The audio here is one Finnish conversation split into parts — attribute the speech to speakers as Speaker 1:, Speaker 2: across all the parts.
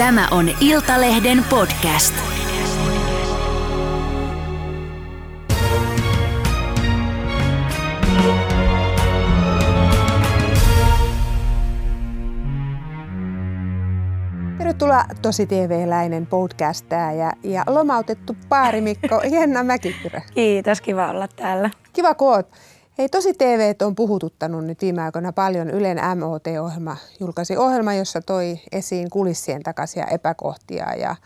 Speaker 1: Tämä on Iltalehden podcast.
Speaker 2: Tervetuloa Tosi TV-läinen podcastaa ja, ja lomautettu paarimikko Jenna Mäkipyrä.
Speaker 3: Kiitos, kiva olla täällä.
Speaker 2: Kiva koot. Hei, Tosi TV on puhututtanut nyt viime aikoina paljon. Ylen MOT-ohjelma julkaisi ohjelma, jossa toi esiin kulissien takaisia epäkohtia ja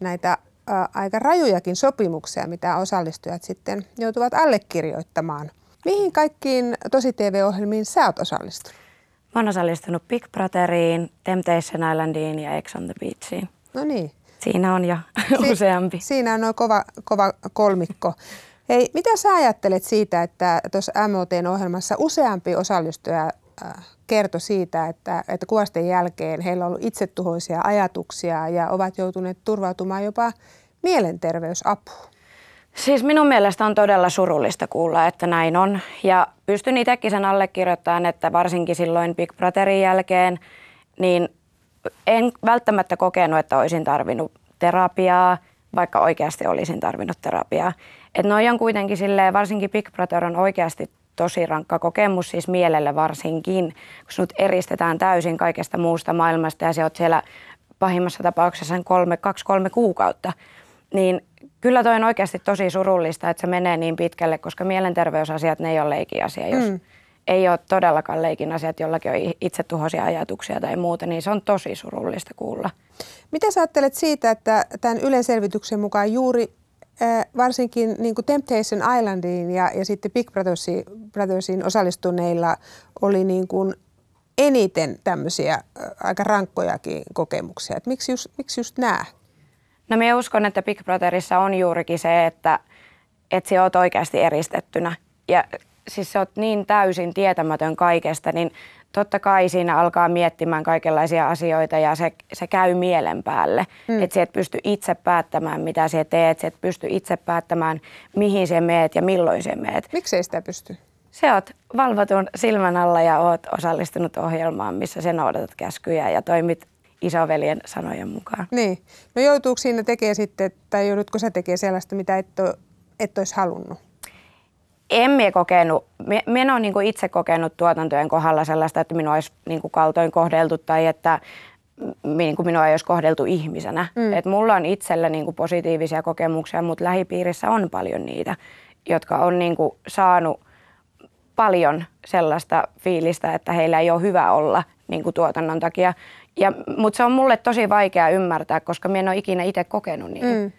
Speaker 2: näitä ä, aika rajujakin sopimuksia, mitä osallistujat sitten joutuvat allekirjoittamaan. Mihin kaikkiin Tosi TV-ohjelmiin sä oot osallistunut?
Speaker 3: Mä oon osallistunut Big Brotheriin, Temptation Islandiin ja Ex on the Beachiin.
Speaker 2: No niin.
Speaker 3: Siinä on jo si- useampi.
Speaker 2: Siinä on noin kova, kova kolmikko. Hei, mitä sä ajattelet siitä, että tuossa MOTn ohjelmassa useampi osallistuja äh, kertoi siitä, että, että kuvasten jälkeen heillä on ollut itsetuhoisia ajatuksia ja ovat joutuneet turvautumaan jopa mielenterveysapuun?
Speaker 3: Siis minun mielestä on todella surullista kuulla, että näin on. Ja pystyn itsekin sen allekirjoittamaan, että varsinkin silloin Big Brotherin jälkeen, niin en välttämättä kokenut, että olisin tarvinnut terapiaa, vaikka oikeasti olisin tarvinnut terapiaa. Et noi on kuitenkin silleen, varsinkin Big Brother on oikeasti tosi rankka kokemus, siis mielelle varsinkin, kun sinut eristetään täysin kaikesta muusta maailmasta ja se oot siellä pahimmassa tapauksessa kolme, kaksi, kolme kuukautta. Niin kyllä toi on oikeasti tosi surullista, että se menee niin pitkälle, koska mielenterveysasiat ne ei ole leikin asia. Jos mm. ei ole todellakaan leikin asiat, jollakin on itsetuhoisia ajatuksia tai muuta, niin se on tosi surullista kuulla.
Speaker 2: Mitä sä ajattelet siitä, että tämän Ylen selvityksen mukaan juuri varsinkin niin kuin Temptation Islandiin ja, ja sitten Big Brothersiin, Brothersiin osallistuneilla oli niin kuin eniten tämmöisiä äh, aika rankkojakin kokemuksia. Et miksi, just, miksi just nämä?
Speaker 3: No minä uskon, että Big Brotherissa on juurikin se, että, että sinä olet oikeasti eristettynä. Ja siis sä oot niin täysin tietämätön kaikesta, niin totta kai siinä alkaa miettimään kaikenlaisia asioita ja se, se käy mielen päälle. Mm. Että sä et pysty itse päättämään, mitä sä teet, sä et pysty itse päättämään, mihin sä meet ja milloin sä meet.
Speaker 2: Miksi sitä pysty?
Speaker 3: Se oot valvotun silmän alla ja oot osallistunut ohjelmaan, missä sä noudatat käskyjä ja toimit isoveljen sanojen mukaan.
Speaker 2: Niin. No joutuuko siinä tekemään sitten, tai joudutko sä tekemään sellaista, mitä et, ole, et olisi halunnut?
Speaker 3: En mie kokenut, mie, mie en ole niin itse kokenut tuotantojen kohdalla sellaista, että minua olisi niin kaltoin kohdeltu tai että niin kuin minua ei olisi kohdeltu ihmisenä. Mm. Et mulla on itsellä niin kuin positiivisia kokemuksia, mutta lähipiirissä on paljon niitä, jotka on niin kuin saanut paljon sellaista fiilistä, että heillä ei ole hyvä olla niin kuin tuotannon takia. Ja, mutta se on mulle tosi vaikea ymmärtää, koska minä en ole ikinä itse kokenut niin. Mm.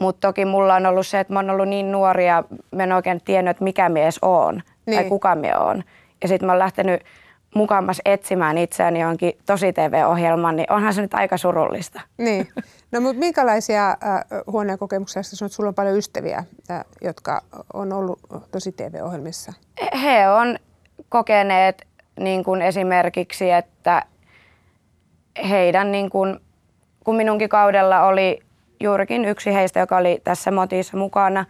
Speaker 3: Mutta toki mulla on ollut se, että mä oon ollut niin nuori ja mä en oikein tiennyt, että mikä mies on niin. tai kuka me on. Ja sitten mä oon lähtenyt mukamas etsimään itseäni johonkin tosi TV-ohjelmaan, niin onhan se nyt aika surullista.
Speaker 2: Niin. No mutta minkälaisia äh, huoneenkokemuksia että sulla on paljon ystäviä, äh, jotka on ollut tosi TV-ohjelmissa?
Speaker 3: He on kokeneet niin kuin esimerkiksi, että heidän, niin kuin, kun minunkin kaudella oli juurikin yksi heistä, joka oli tässä motissa mukana,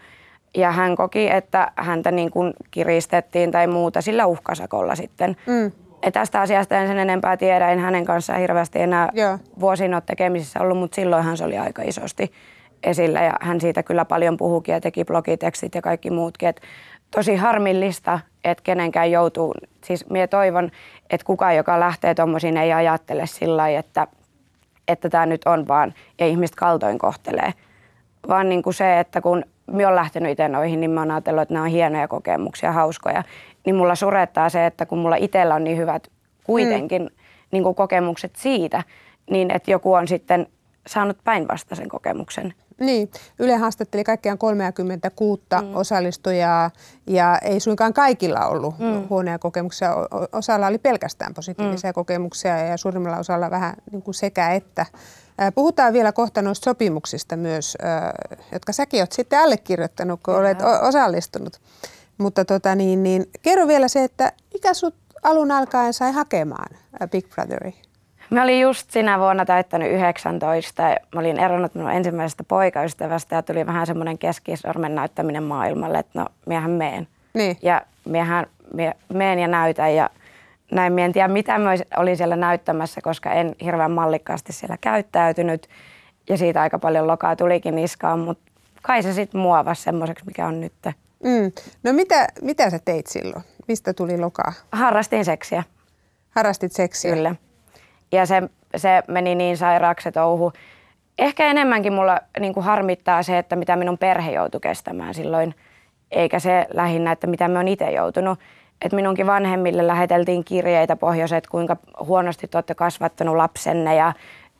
Speaker 3: ja hän koki, että häntä niin kuin kiristettiin tai muuta sillä uhkasakolla sitten. Mm. Et tästä asiasta en sen enempää tiedä, en hänen kanssaan hirveästi enää Joo. vuosina ole tekemisissä ollut, mutta silloinhan se oli aika isosti esillä ja hän siitä kyllä paljon puhukin ja teki blogitekstit ja kaikki muutkin. Et tosi harmillista, että kenenkään joutuu, siis minä toivon, että kukaan, joka lähtee tuommoisiin, ei ajattele sillä lailla, että että tämä nyt on vaan, ja ihmiset kaltoin kohtelee. Vaan niin kuin se, että kun minä olen lähtenyt itse noihin, niin mä oon ajatellut, että nämä on hienoja kokemuksia, hauskoja. Niin mulla surettaa se, että kun mulla itsellä on niin hyvät kuitenkin mm. niin kuin kokemukset siitä, niin että joku on sitten saanut päinvastaisen kokemuksen.
Speaker 2: Niin, Yle haastatteli kaikkiaan 36 mm. osallistujaa ja ei suinkaan kaikilla ollut mm. huonoja kokemuksia. Osalla oli pelkästään positiivisia mm. kokemuksia ja suurimmalla osalla vähän niin kuin sekä että. Puhutaan vielä kohta noista sopimuksista myös, jotka säkin olet sitten allekirjoittanut, kun olet osallistunut. Mutta tota niin, niin, kerro vielä se, että mikä sut alun alkaen sai hakemaan Big Brotheriin?
Speaker 3: Mä olin just sinä vuonna täyttänyt 19 ja mä olin eronnut minun ensimmäisestä poikaystävästä ja tuli vähän semmoinen keskisormen näyttäminen maailmalle, että no miehän meen.
Speaker 2: Niin.
Speaker 3: Ja miehän mie, meen ja näytän ja näin. Mä en tiedä, mitä mä olin siellä näyttämässä, koska en hirveän mallikkaasti siellä käyttäytynyt. Ja siitä aika paljon lokaa tulikin niskaan, mutta kai se sitten muovasi semmoiseksi, mikä on nyt.
Speaker 2: Mm. No mitä, mitä sä teit silloin? Mistä tuli lokaa?
Speaker 3: Harrastin seksiä.
Speaker 2: Harrastit seksiä?
Speaker 3: Kyllä. Ja se, se meni niin sairaaksi se touhu. Ehkä enemmänkin mulla niin kuin harmittaa se, että mitä minun perhe joutui kestämään silloin, eikä se lähinnä, että mitä me on itse joutunut. Et minunkin vanhemmille läheteltiin kirjeitä pohjoiset, kuinka huonosti te olette kasvattanut lapsenne ja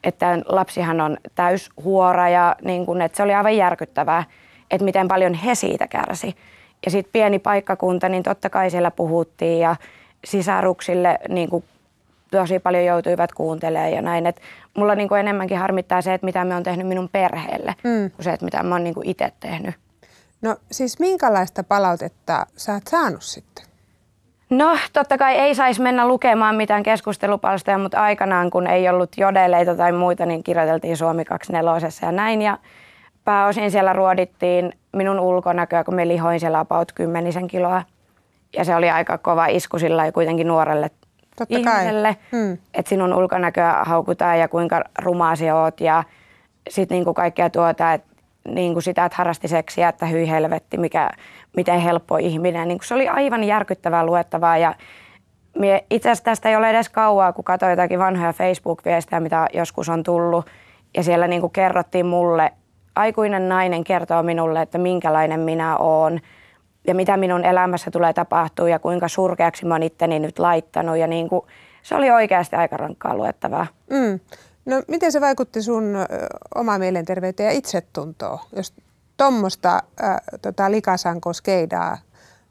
Speaker 3: että lapsihan on täyshuora ja niin kun, että se oli aivan järkyttävää, että miten paljon he siitä kärsi. Ja sitten pieni paikkakunta, niin totta kai siellä puhuttiin ja sisaruksille niin kuin tosi paljon joutuivat kuuntelemaan ja näin. Et mulla niin kuin enemmänkin harmittaa se, että mitä me on tehnyt minun perheelle, mm. kuin se, että mitä mä oon niin kuin itse tehnyt.
Speaker 2: No siis minkälaista palautetta sä oot saanut sitten?
Speaker 3: No totta kai ei saisi mennä lukemaan mitään keskustelupalstoja, mutta aikanaan kun ei ollut jodeleita tai muita, niin kirjoiteltiin Suomi 24 ja näin. Ja pääosin siellä ruodittiin minun ulkonäköä, kun me lihoin siellä about kymmenisen kiloa. Ja se oli aika kova isku sillä kuitenkin nuorelle Totta ihmiselle, hmm. että sinun ulkonäköä haukutaan ja kuinka rumaasi oot ja sitten niinku kaikkea tuota, että niinku sitä, että harrasti seksiä, että hyi helvetti, mikä, miten helppo ihminen. Niinku se oli aivan järkyttävää luettavaa ja itse asiassa tästä ei ole edes kauaa, kun katsoin jotakin vanhoja Facebook-viestejä, mitä joskus on tullut. Ja siellä niinku kerrottiin mulle, aikuinen nainen kertoo minulle, että minkälainen minä oon – ja mitä minun elämässä tulee tapahtuu ja kuinka surkeaksi mä oon itteni nyt laittanut. Ja niin kuin, se oli oikeasti aika rankkaa luettavaa.
Speaker 2: Mm. No miten se vaikutti sun omaa mielenterveyteen ja itsetuntoon, jos tuommoista tota, likasankoskeidaa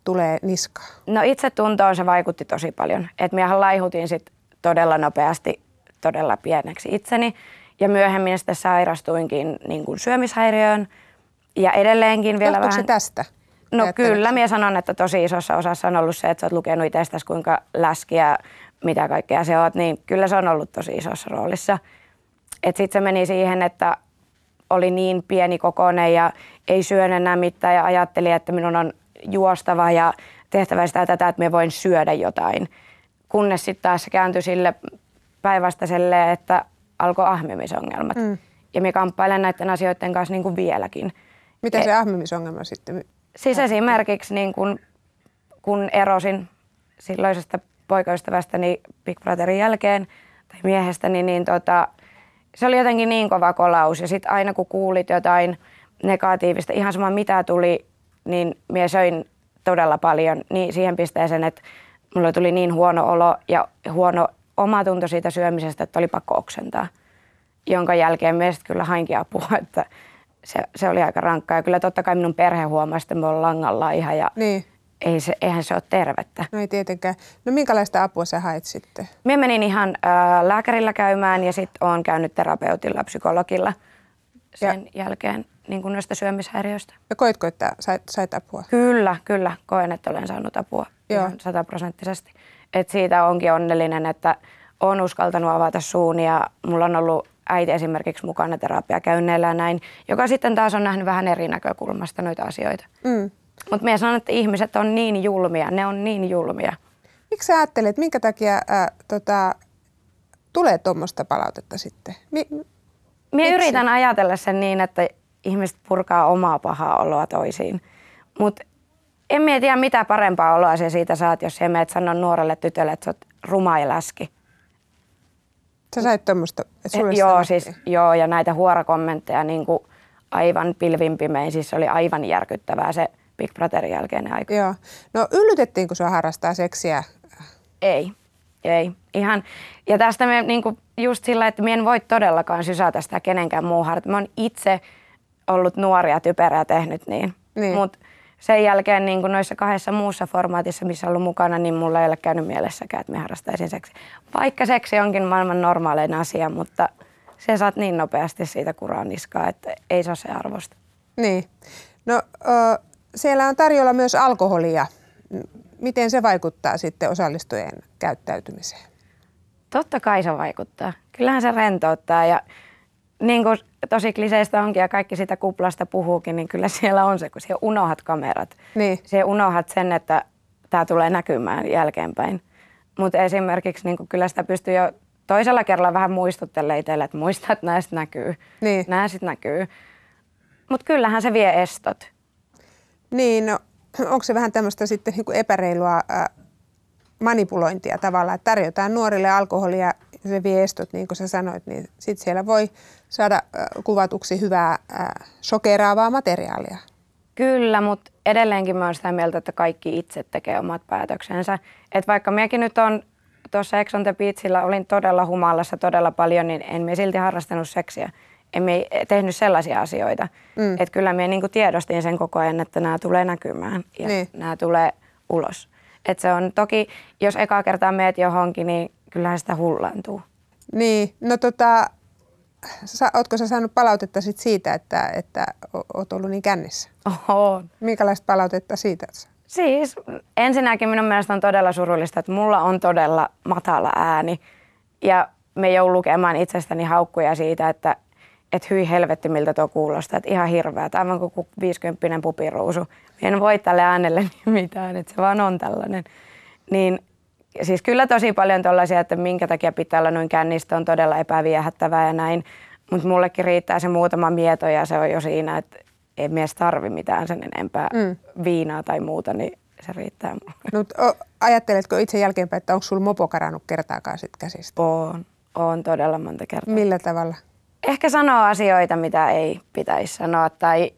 Speaker 2: tulee niskaan?
Speaker 3: No itsetuntoon se vaikutti tosi paljon. Että miehän laihutin sit todella nopeasti todella pieneksi itseni. Ja myöhemmin sitten sairastuinkin niin kuin syömishäiriöön. Ja edelleenkin vielä
Speaker 2: Johtuuko
Speaker 3: vähän...
Speaker 2: tästä?
Speaker 3: No kyllä, minä sanon, että tosi isossa osassa on ollut se, että sä oot lukenut itsestäsi kuinka läskiä, mitä kaikkea se oot, niin kyllä se on ollut tosi isossa roolissa. Sitten se meni siihen, että oli niin pieni kokoinen ja ei syön enää mitään ja ajatteli, että minun on juostava ja tehtävä sitä tätä, että me voin syödä jotain. Kunnes sitten taas se kääntyi sille päinvastaiselle, että alkoi ahmimisongelmat. Mm. Ja minä kamppailen näiden asioiden kanssa niin kuin vieläkin.
Speaker 2: Miten se ahmimisongelma sitten
Speaker 3: Siis esimerkiksi niin kun, kun erosin silloisesta poikaystävästäni Big Brotherin jälkeen tai miehestäni, niin tota, se oli jotenkin niin kova kolaus. Ja sitten aina kun kuulit jotain negatiivista, ihan sama mitä tuli, niin mie söin todella paljon niin siihen pisteeseen, että mulla tuli niin huono olo ja huono omatunto siitä syömisestä, että oli pakko oksentaa. Jonka jälkeen meistä kyllä hainkin apua, että se, se oli aika rankkaa. Ja kyllä totta kai minun perhe huomasi, että me ollaan langalla ihan ja niin. ei se, eihän se ole tervettä.
Speaker 2: No ei tietenkään. No minkälaista apua sä hait sitten?
Speaker 3: Minä menin ihan äh, lääkärillä käymään ja sitten olen käynyt terapeutilla, psykologilla sen ja. jälkeen niin kuin noista syömishäiriöistä.
Speaker 2: Ja koitko, että sait, sait apua?
Speaker 3: Kyllä, kyllä. Koen, että olen saanut apua Joo. ihan sataprosenttisesti. Et siitä onkin onnellinen, että olen uskaltanut avata suun ja mulla on ollut äiti esimerkiksi mukana terapiakäynneillä ja näin, joka sitten taas on nähnyt vähän eri näkökulmasta noita asioita. Mm. Mutta minä sanon, että ihmiset on niin julmia, ne on niin julmia.
Speaker 2: Miksi sä ajattelet, minkä takia ää, tota, tulee tuommoista palautetta sitten? Mi-
Speaker 3: Minä yritän ajatella sen niin, että ihmiset purkaa omaa pahaa oloa toisiin. Mutta en tiedä, mitä parempaa oloa se siitä saat, jos sä menet sanoa nuorelle tytölle, että sä oot ruma ja läski.
Speaker 2: Sä sait tuommoista,
Speaker 3: eh, Joo, siis, joo, ja näitä huorakommentteja niin kuin aivan pilvinpimein, siis se oli aivan järkyttävää se Big Brotherin jälkeinen aika.
Speaker 2: Joo. No yllytettiinkö sinua harrastaa seksiä?
Speaker 3: Ei, ei. Ihan, ja tästä me niin kuin just sillä, että minä en voi todellakaan sysätä sitä kenenkään muuhun. Mä oon itse ollut nuoria typerää tehnyt niin. niin. Mutta sen jälkeen niin kuin noissa kahdessa muussa formaatissa, missä ollut mukana, niin mulla ei ole käynyt mielessäkään, että me harrastaisin seksi. Vaikka seksi onkin maailman normaalein asia, mutta se saat niin nopeasti siitä kuraan niskaa, että ei se ole se arvosta.
Speaker 2: Niin. No ö, siellä on tarjolla myös alkoholia. Miten se vaikuttaa sitten osallistujien käyttäytymiseen?
Speaker 3: Totta kai se vaikuttaa. Kyllähän se rentouttaa ja niin kuin tosi kliseistä onkin ja kaikki sitä kuplasta puhuukin, niin kyllä siellä on se, kun siellä unohat kamerat. Niin. Siellä unohat sen, että tämä tulee näkymään jälkeenpäin. Mutta esimerkiksi niin kyllä sitä pystyy jo toisella kerralla vähän muistuttelemaan itselle, että muista, että näistä näkyy.
Speaker 2: Niin.
Speaker 3: Nämä sitten näkyy. Mutta kyllähän se vie estot.
Speaker 2: Niin, no, onko se vähän tämmöistä sitten niin kuin epäreilua äh, manipulointia tavallaan, että tarjotaan nuorille alkoholia se vie estot, niin kuin sä sanoit, niin sitten siellä voi saada kuvatuksi hyvää sokeraavaa materiaalia.
Speaker 3: Kyllä, mutta edelleenkin mä oon sitä mieltä, että kaikki itse tekee omat päätöksensä. Et vaikka minäkin nyt on tuossa Ex on the Beachillä, olin todella humalassa todella paljon, niin en minä silti harrastanut seksiä. En minä tehnyt sellaisia asioita. Mm. Että kyllä minä niin tiedostin sen koko ajan, että nämä tulee näkymään ja niin. nämä tulee ulos. Et se on toki, jos eka kertaa meet johonkin, niin kyllähän sitä hullantuu.
Speaker 2: Niin, no tota, Sa, ootko sä saanut palautetta sit siitä, että, että oot ollut niin kännissä?
Speaker 3: Oho.
Speaker 2: Minkälaista palautetta siitä?
Speaker 3: Siis ensinnäkin minun mielestä on todella surullista, että mulla on todella matala ääni. Ja me joudun lukemaan itsestäni haukkuja siitä, että et hyi helvetti miltä tuo kuulostaa, että ihan hirveä, aivan kuin 50 pupiruusu. En voi tälle äänelle niin mitään, että se vaan on tällainen. Niin siis kyllä tosi paljon tuollaisia, että minkä takia pitää olla noin kännistä on todella epäviehättävää ja näin. Mutta mullekin riittää se muutama mieto ja se on jo siinä, että ei mies tarvi mitään sen enempää mm. viinaa tai muuta, niin se riittää mulle.
Speaker 2: No, ajatteletko itse jälkeenpäin, että onko sulla mopo karannut kertaakaan sit käsistä?
Speaker 3: On, on todella monta kertaa.
Speaker 2: Millä tavalla?
Speaker 3: Ehkä sanoo asioita, mitä ei pitäisi sanoa tai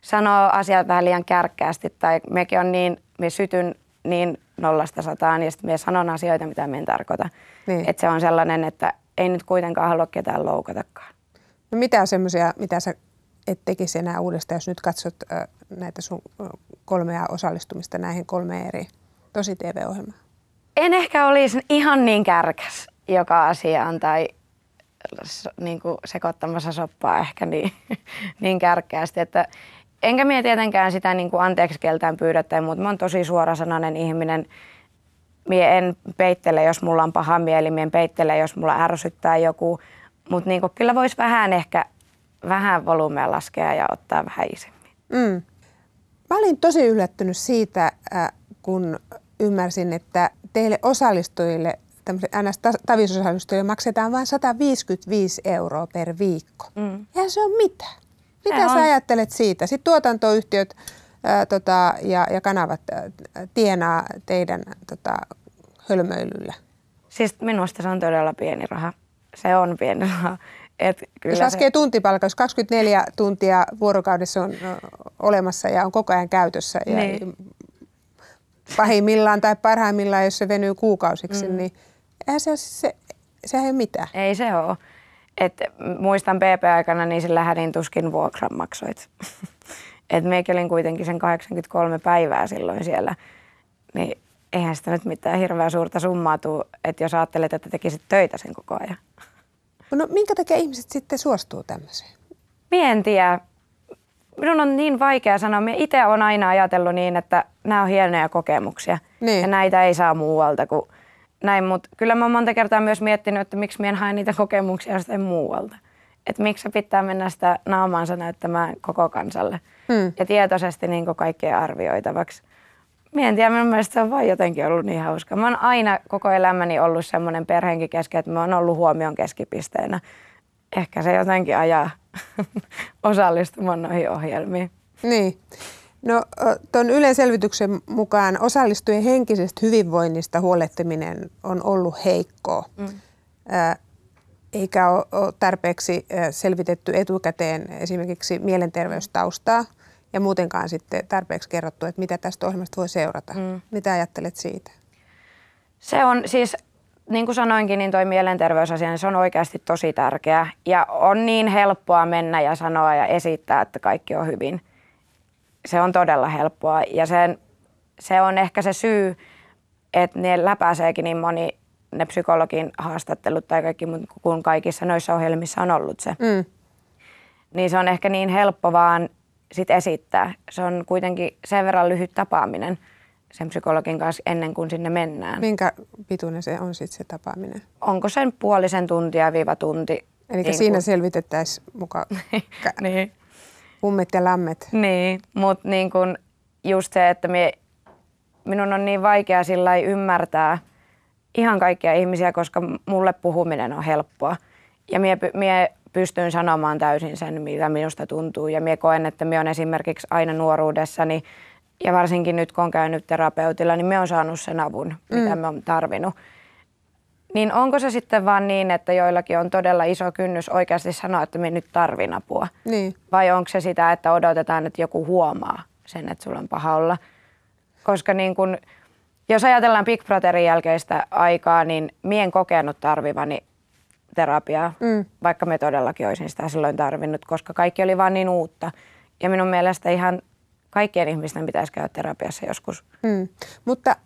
Speaker 3: sanoo asiat vähän liian kärkkäästi tai mekin on niin, me sytyn niin nollasta sataan ja sitten me sanon asioita, mitä me en tarkoita. Niin. Että se on sellainen, että ei nyt kuitenkaan halua ketään loukatakaan.
Speaker 2: No mitä on semmoisia, mitä sä et tekisi enää uudestaan, jos nyt katsot näitä sun kolmea osallistumista näihin kolmeen eri tosi TV-ohjelmaan?
Speaker 3: En ehkä olisi ihan niin kärkäs joka asiaan tai niin kuin sekoittamassa soppaa ehkä niin, niin kärkkäästi, että enkä mie tietenkään sitä niin kuin anteeksi keltään pyydä tai muuta. Mä oon tosi suorasanainen ihminen. Mie en peittele, jos mulla on paha mieli, mie en peittele, jos mulla ärsyttää joku. Mutta niin kyllä voisi vähän ehkä vähän volyymea laskea ja ottaa vähän isemmin. Mm.
Speaker 2: Mä olin tosi yllättynyt siitä, kun ymmärsin, että teille osallistujille, ns. tavisosallistujille maksetaan vain 155 euroa per viikko. Mm. Ja se on mitä? Mitä sä on. ajattelet siitä? Sitten tuotantoyhtiöt ää, tota, ja, ja kanavat ää, tienaa teidän tota, hölmöilyllä.
Speaker 3: Siis minusta se on todella pieni raha. Se on pieni raha.
Speaker 2: Et kyllä jos laskee se... tuntipalkka, jos 24 tuntia vuorokaudessa on olemassa ja on koko ajan käytössä niin. ja pahimmillaan tai parhaimmillaan, jos se venyy kuukausiksi, mm. niin eihän se, se, sehän ei ole mitään.
Speaker 3: Ei se ole. Et muistan PP-aikana, niin sillä hädin tuskin vuokran maksoit. Et meikin olin kuitenkin sen 83 päivää silloin siellä. Niin eihän sitä nyt mitään hirveän suurta summaa tuu, että jos ajattelet, että tekisit töitä sen koko ajan.
Speaker 2: No minkä takia ihmiset sitten suostuu tämmöiseen?
Speaker 3: Mie en tiedä. Minun on niin vaikea sanoa. Minä itse olen aina ajatellut niin, että nämä on hienoja kokemuksia. Niin. Ja näitä ei saa muualta kuin näin. Mutta kyllä mä monta kertaa myös miettinyt, että miksi minä en hae niitä kokemuksia jostain muualta. Että miksi se pitää mennä sitä naamaansa näyttämään koko kansalle. Hmm. Ja tietoisesti niin kaikkea arvioitavaksi. Mie en tiedä, minun mielestä se on vain jotenkin ollut niin hauska. Mä oon aina koko elämäni ollut semmoinen perheenkin kesken, että mä oon ollut huomion keskipisteenä. Ehkä se jotenkin ajaa osallistumaan noihin ohjelmiin.
Speaker 2: Niin. No tuon Ylen selvityksen mukaan osallistujien henkisestä hyvinvoinnista huolehtiminen on ollut heikkoa. Mm. eikä ole tarpeeksi selvitetty etukäteen esimerkiksi mielenterveystaustaa ja muutenkaan sitten tarpeeksi kerrottu, että mitä tästä ohjelmasta voi seurata. Mm. Mitä ajattelet siitä?
Speaker 3: Se on siis, niin kuin sanoinkin, niin toi mielenterveysasia, niin se on oikeasti tosi tärkeä. Ja on niin helppoa mennä ja sanoa ja esittää, että kaikki on hyvin. Se on todella helppoa ja sen, se on ehkä se syy, että ne läpäiseekin niin moni ne psykologin haastattelut tai kaikki, kun kaikissa noissa ohjelmissa on ollut se. Mm. Niin se on ehkä niin helppo vaan sit esittää. Se on kuitenkin sen verran lyhyt tapaaminen sen psykologin kanssa ennen kuin sinne mennään.
Speaker 2: Minkä pituinen se on sitten se tapaaminen?
Speaker 3: Onko sen puolisen tuntia viiva tunti?
Speaker 2: Eli niin siinä kun... selvitettäisiin mukaan niin. Ummet ja lammet.
Speaker 3: Niin, mutta niin kun just se, että me, minun on niin vaikea sillä ymmärtää ihan kaikkia ihmisiä, koska mulle puhuminen on helppoa. Ja mie, mie pystyn sanomaan täysin sen, mitä minusta tuntuu. Ja mie koen, että mie on esimerkiksi aina nuoruudessani, ja varsinkin nyt kun on käynyt terapeutilla, niin me on saanut sen avun, mitä mm. me on tarvinnut. Niin onko se sitten vaan niin, että joillakin on todella iso kynnys oikeasti sanoa, että me nyt tarvin apua?
Speaker 2: Niin.
Speaker 3: Vai onko se sitä, että odotetaan, että joku huomaa sen, että sulla on paha olla? Koska niin kun, jos ajatellaan Big Brotherin jälkeistä aikaa, niin mien kokenut tarvivani terapiaa, mm. vaikka me todellakin olisin sitä silloin tarvinnut, koska kaikki oli vaan niin uutta. Ja minun mielestä ihan kaikkien ihmisten pitäisi käydä terapiassa joskus.
Speaker 2: Mm. Mutta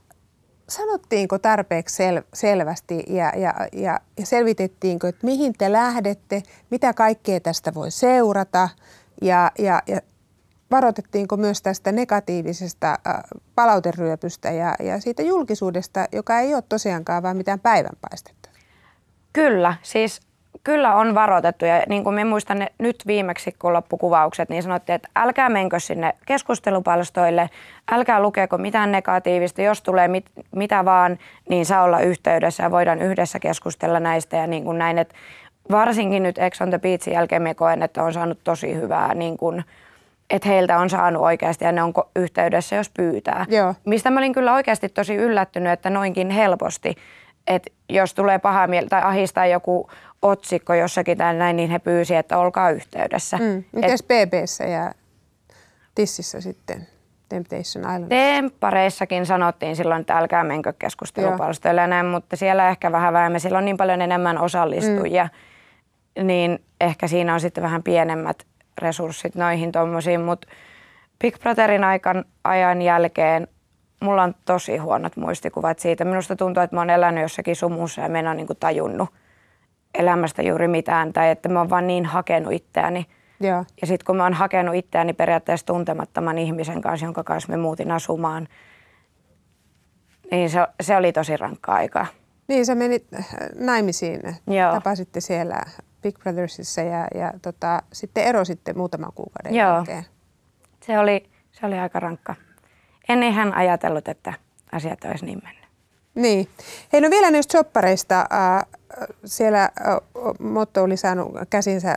Speaker 2: sanottiinko tarpeeksi sel- selvästi ja, ja, ja, ja selvitettiinkö, että mihin te lähdette, mitä kaikkea tästä voi seurata ja, ja, ja varoitettiinko myös tästä negatiivisesta äh, palauteryöpystä ja, ja siitä julkisuudesta, joka ei ole tosiaankaan vaan mitään päivänpaistetta?
Speaker 3: Kyllä, siis kyllä on varoitettu ja niin kuin me muistan ne nyt viimeksi kun loppukuvaukset, niin sanottiin, että älkää menkö sinne keskustelupalstoille, älkää lukeeko mitään negatiivista, jos tulee mit, mitä vaan, niin saa olla yhteydessä ja voidaan yhdessä keskustella näistä ja niin kuin näin, että varsinkin nyt Ex on the Beachin jälkeen me koen, että on saanut tosi hyvää niin kuin, että heiltä on saanut oikeasti ja ne on yhteydessä, jos pyytää.
Speaker 2: Joo.
Speaker 3: Mistä mä olin kyllä oikeasti tosi yllättynyt, että noinkin helposti, että jos tulee paha mieli tai ahistaa joku otsikko jossakin tai näin, niin he pyysi, että olkaa yhteydessä.
Speaker 2: Mm. Mites BBssä ja Tississä sitten? Temptation Island.
Speaker 3: Temppareissakin sanottiin silloin, että älkää menkö keskustelupalstoille näin, mutta siellä ehkä vähän vähemmän. Siellä on niin paljon enemmän osallistujia, mm. niin ehkä siinä on sitten vähän pienemmät resurssit noihin tuommoisiin, mutta Big Brotherin aikan, ajan jälkeen mulla on tosi huonot muistikuvat siitä. Minusta tuntuu, että mä oon elänyt jossakin sumussa ja mä en ole niin tajunnut elämästä juuri mitään tai että mä oon vaan niin hakenut itseäni.
Speaker 2: Joo.
Speaker 3: Ja sitten kun mä oon hakenut itseäni periaatteessa tuntemattoman ihmisen kanssa, jonka kanssa me muutin asumaan, niin se, se oli tosi rankka aika.
Speaker 2: Niin, sä menit äh, naimisiin,
Speaker 3: Joo.
Speaker 2: tapasitte siellä Big Brothersissa ja, ja tota, sitten erositte muutaman kuukauden
Speaker 3: Joo.
Speaker 2: jälkeen.
Speaker 3: Se oli, se oli aika rankka. En ihan ajatellut, että asiat olisi niin mennyt.
Speaker 2: Niin. Hei, no vielä näistä soppareista. Äh, siellä äh, Motto oli saanut käsinsä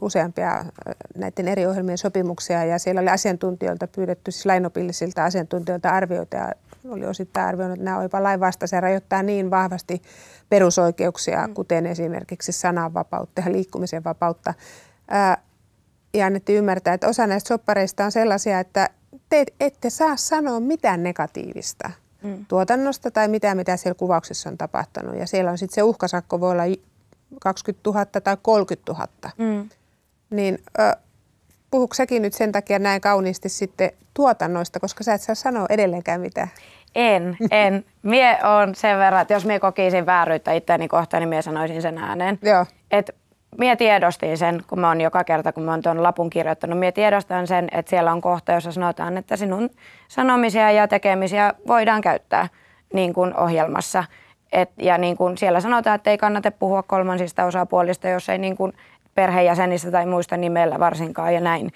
Speaker 2: useampia äh, näiden eri ohjelmien sopimuksia ja siellä oli asiantuntijoilta pyydetty, siis lainopillisilta asiantuntijoilta arvioita ja oli osittain arvioinut, että nämä on jopa lainvastaisia rajoittaa niin vahvasti perusoikeuksia, mm. kuten esimerkiksi sananvapautta ja liikkumisen vapautta. Ja annettiin ymmärtää, että osa näistä soppareista on sellaisia, että te ette saa sanoa mitään negatiivista mm. tuotannosta tai mitään, mitä siellä kuvauksessa on tapahtunut. Ja siellä on sitten se uhkasakko voi olla 20 000 tai 30 000.
Speaker 3: Mm.
Speaker 2: Niin ö, puhuuko säkin nyt sen takia näin kauniisti sitten tuotannoista, koska sä et saa sanoa edelleenkään mitään?
Speaker 3: En, en. Mie on sen verran, että jos mie kokisin vääryyttä itseäni kohtaan, niin mie sanoisin sen ääneen.
Speaker 2: Joo.
Speaker 3: Et mie tiedostin sen, kun mä oon joka kerta, kun mä oon tuon lapun kirjoittanut, mie tiedostan sen, että siellä on kohta, jossa sanotaan, että sinun sanomisia ja tekemisiä voidaan käyttää niin kuin ohjelmassa. Et, ja niin kuin siellä sanotaan, että ei kannata puhua kolmansista osapuolista, jos ei niin kuin perheenjäsenistä tai muista nimellä varsinkaan ja näin.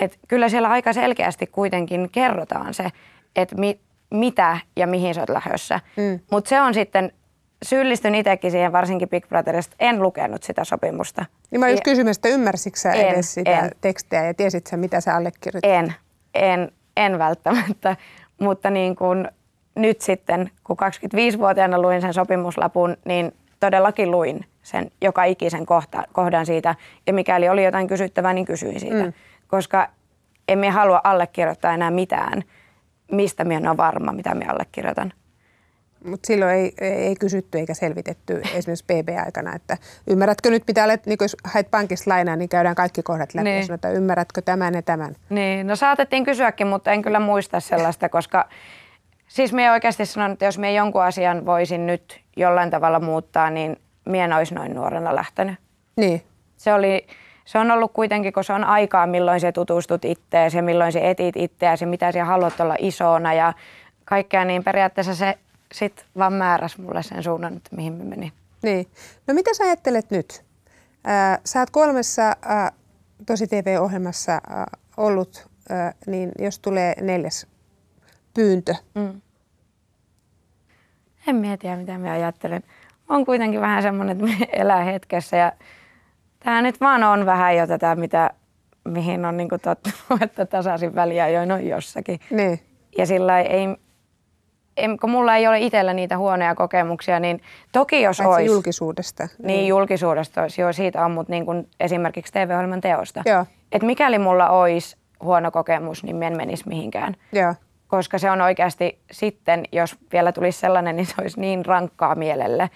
Speaker 3: Et kyllä siellä aika selkeästi kuitenkin kerrotaan se, että mi, mitä ja mihin sä oot lähdössä.
Speaker 2: Mm.
Speaker 3: Mutta se on sitten, syyllistyn itsekin siihen, varsinkin Big Brotherista, en lukenut sitä sopimusta.
Speaker 2: Niin mä just kysymys, että ymmärsitkö sä
Speaker 3: En,
Speaker 2: edes sitä
Speaker 3: en.
Speaker 2: tekstiä ja tiesit sä, mitä sä allekirjoitit?
Speaker 3: En, en, en välttämättä, mutta niin kuin nyt sitten, kun 25-vuotiaana luin sen sopimuslapun, niin todellakin luin sen joka ikisen kohta, kohdan siitä. Ja mikäli oli jotain kysyttävää, niin kysyin siitä. Mm. Koska emme halua allekirjoittaa enää mitään, mistä minä en ole varma, mitä minä allekirjoitan.
Speaker 2: Mutta silloin ei, ei kysytty eikä selvitetty esimerkiksi BB-aikana, että ymmärrätkö nyt, mitä olet, niin jos haet pankista lainaa, niin käydään kaikki kohdat läpi
Speaker 3: Niin.
Speaker 2: ja sanotaan, ymmärrätkö tämän ja tämän.
Speaker 3: Niin, no saatettiin kysyäkin, mutta en kyllä muista sellaista, koska siis minä oikeasti sanon, että jos minä jonkun asian voisin nyt jollain tavalla muuttaa, niin minä en olisi noin nuorena lähtenyt.
Speaker 2: Niin,
Speaker 3: Se, oli, se on ollut kuitenkin, kun se on aikaa, milloin se tutustut itteesi ja milloin se etit itseäsi ja mitä sinä haluat olla isona ja kaikkea, niin periaatteessa se sitten vaan määräsi mulle sen suunnan, että mihin me menin.
Speaker 2: niin. No mitä sä ajattelet nyt? Ää, sä oot kolmessa ää, Tosi TV-ohjelmassa ää, ollut, ää, niin jos tulee neljäs pyyntö,
Speaker 3: Mm. En mä tiedä, mitä mä ajattelen. On kuitenkin vähän semmoinen, että me elää hetkessä ja tämä nyt vaan on vähän jo tätä, mitä, mihin on niin tottunut, että tasaisin väliä jo on jossakin.
Speaker 2: Niin.
Speaker 3: Ja sillä ei, ei, kun mulla ei ole itsellä niitä huonoja kokemuksia, niin toki jos
Speaker 2: Paitsi
Speaker 3: olisi...
Speaker 2: julkisuudesta.
Speaker 3: Niin, julkisuudesta olisi, joo, siitä on, mutta niin kuin esimerkiksi TV-ohjelman teosta.
Speaker 2: Joo.
Speaker 3: Et mikäli mulla olisi huono kokemus, niin en menisi mihinkään.
Speaker 2: Joo.
Speaker 3: Koska se on oikeasti sitten, jos vielä tulisi sellainen, niin se olisi niin rankkaa mielelle.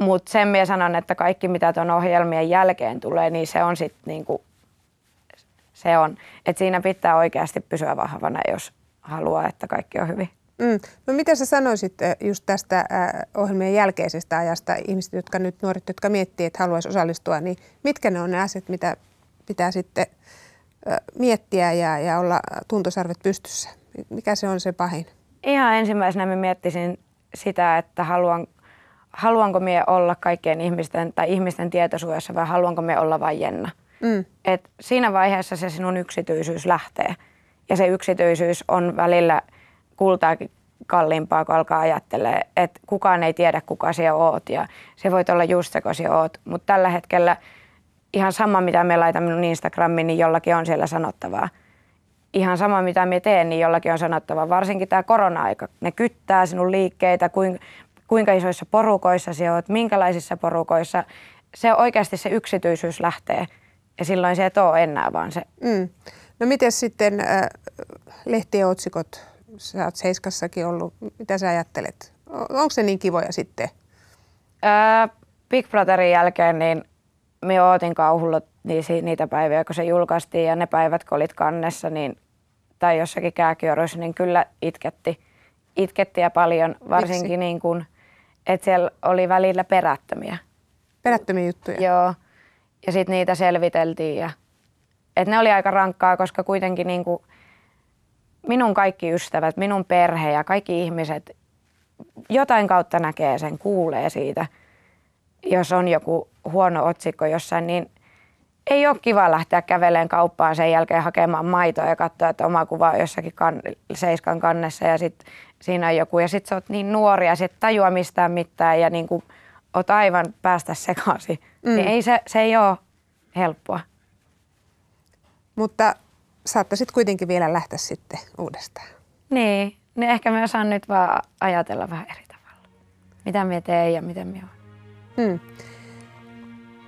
Speaker 3: Mutta sen minä sanon, että kaikki mitä tuon ohjelmien jälkeen tulee, niin se on sitten niinku, se on. Että siinä pitää oikeasti pysyä vahvana, jos haluaa, että kaikki on hyvin.
Speaker 2: Mm. No mitä sä sanoisit äh, just tästä äh, ohjelmien jälkeisestä ajasta, ihmiset, jotka nyt, nuoret, jotka miettii, että haluaisi osallistua, niin mitkä ne on ne asiat, mitä pitää sitten äh, miettiä ja, ja olla tuntosarvet pystyssä? Mikä se on se pahin?
Speaker 3: Ihan ensimmäisenä mä miettisin sitä, että haluan, haluanko mie olla kaikkien ihmisten tai ihmisten tietoisuudessa vai haluanko mie olla vain Jenna.
Speaker 2: Mm.
Speaker 3: Et siinä vaiheessa se sinun yksityisyys lähtee. Ja se yksityisyys on välillä kultaakin kalliimpaa, kun alkaa ajattelee, että kukaan ei tiedä, kuka siellä oot. Ja se voit olla just se, kun siellä oot. Mutta tällä hetkellä ihan sama, mitä me laitan minun Instagramiin, niin jollakin on siellä sanottavaa. Ihan sama, mitä me teen, niin jollakin on sanottavaa. Varsinkin tämä korona-aika. Ne kyttää sinun liikkeitä, kuinka, kuinka isoissa porukoissa sinä oot, minkälaisissa porukoissa. Se oikeasti se yksityisyys lähtee. Ja silloin se et ole enää, vaan se
Speaker 2: Mm. No miten sitten äh, lehtien otsikot, sä oot Seiskassakin ollut, mitä sä ajattelet? Onko se niin kivoja sitten?
Speaker 3: Ää, Big Brotherin jälkeen niin me ootin kauhulla niitä päiviä, kun se julkaistiin ja ne päivät, kun olit kannessa niin, tai jossakin kääkioroissa, niin kyllä itketti. Itketti ja paljon, varsinkin niin kuin, että siellä oli välillä perättömiä.
Speaker 2: Perättömiä juttuja.
Speaker 3: Joo, ja sitten niitä selviteltiin. Ja, et ne oli aika rankkaa, koska kuitenkin niin kuin minun kaikki ystävät, minun perhe ja kaikki ihmiset jotain kautta näkee sen, kuulee siitä. Jos on joku huono otsikko jossain, niin ei ole kiva lähteä käveleen kauppaan sen jälkeen hakemaan maitoa ja katsoa, että oma kuva on jossakin kan, seiskan kannessa ja sitten siinä on joku. Ja sitten sä oot niin nuori ja sit tajua mistään mitään ja niin kuin oot aivan päästä sekaisin. Mm. Niin ei se, se ei ole helppoa.
Speaker 2: Mutta saattaisit kuitenkin vielä lähteä sitten uudestaan.
Speaker 3: Niin, niin ehkä mä saan nyt vaan ajatella vähän eri tavalla. Mitä me teen ja miten me on.
Speaker 2: Hmm.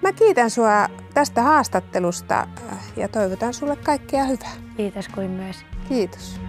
Speaker 2: Mä kiitän sua tästä haastattelusta äh, ja toivotan sulle kaikkea hyvää.
Speaker 3: Kiitos kuin myös.
Speaker 2: Kiitos.